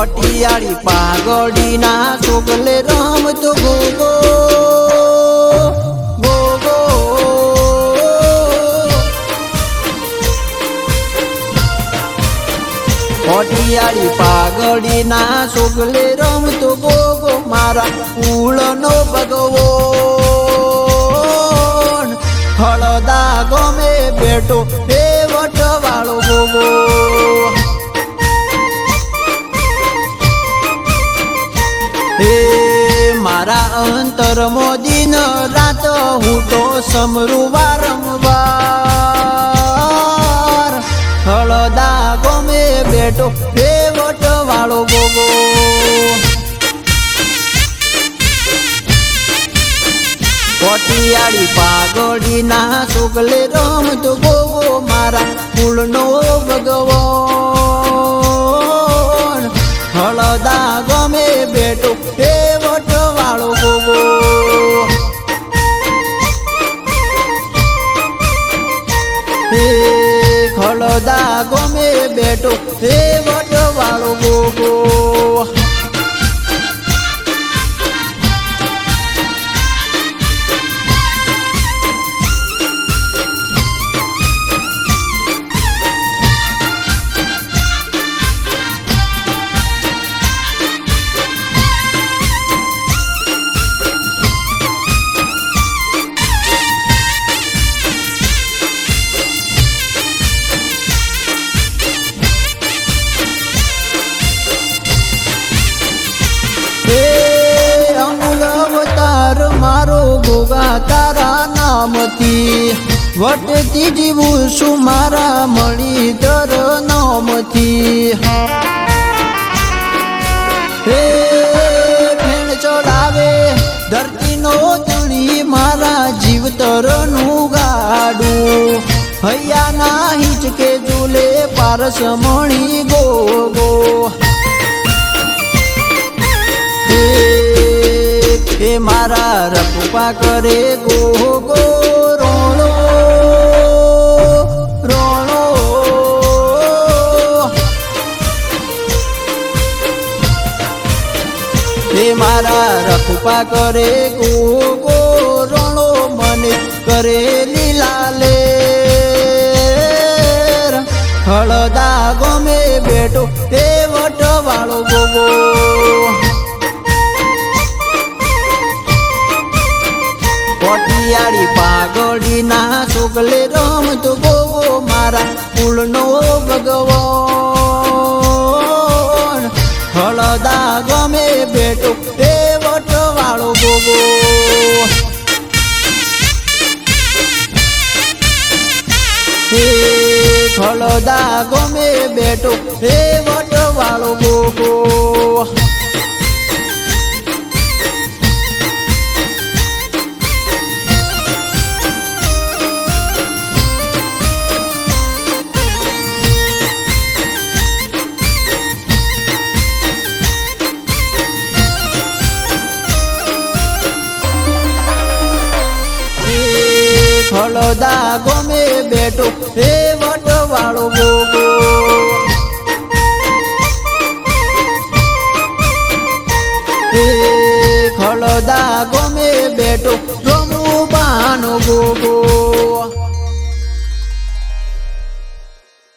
કોટિયાળી પાગડીના રામ તો ગોગો ગોગો. કોટિયાળી પાગડીના છોકલે રમતો ગોગો, મારા નો ભગવો હળદા ગમે બેટો અંતર મોદીન રાત હું તો સમરું વારંવાર હળદા ગમે બેટો હે વટવાળો ગોગો. કોટિયાળી પાગડીના સુગલે રમતો ગોગો મારા ફૂલનો ભગવાન હે ખળદા ગમે બેટો હે વટવાળો ગોગો મારો ગોગા તારા નામથી વટતી જીવું છું મારા મળી દર નામથી. હે ફેણ ચડાવે, ધરતીનો ધણી મારા જીવતરનું ગાડું. હૈયાના હિંચકે ઝૂલે પારસ મણી ગોગો. હે મારા રપા કરે ગો ગો રોણો રોણો. એ મારા રપા કરે ગો ગો રોણો, મને કરે લીલા લે હળદા ગમે બેટો એ કોટિયાળી પાગડીના સુગલે રમતો ગોવો મારા ફૂલનો ભગવો હળદા ગમે બેટો એ વટવાળો ગોગો હળદા ગમે બેટો એ વટવાળો હળદા ગમે બેટો એ વટવાળો ગોગો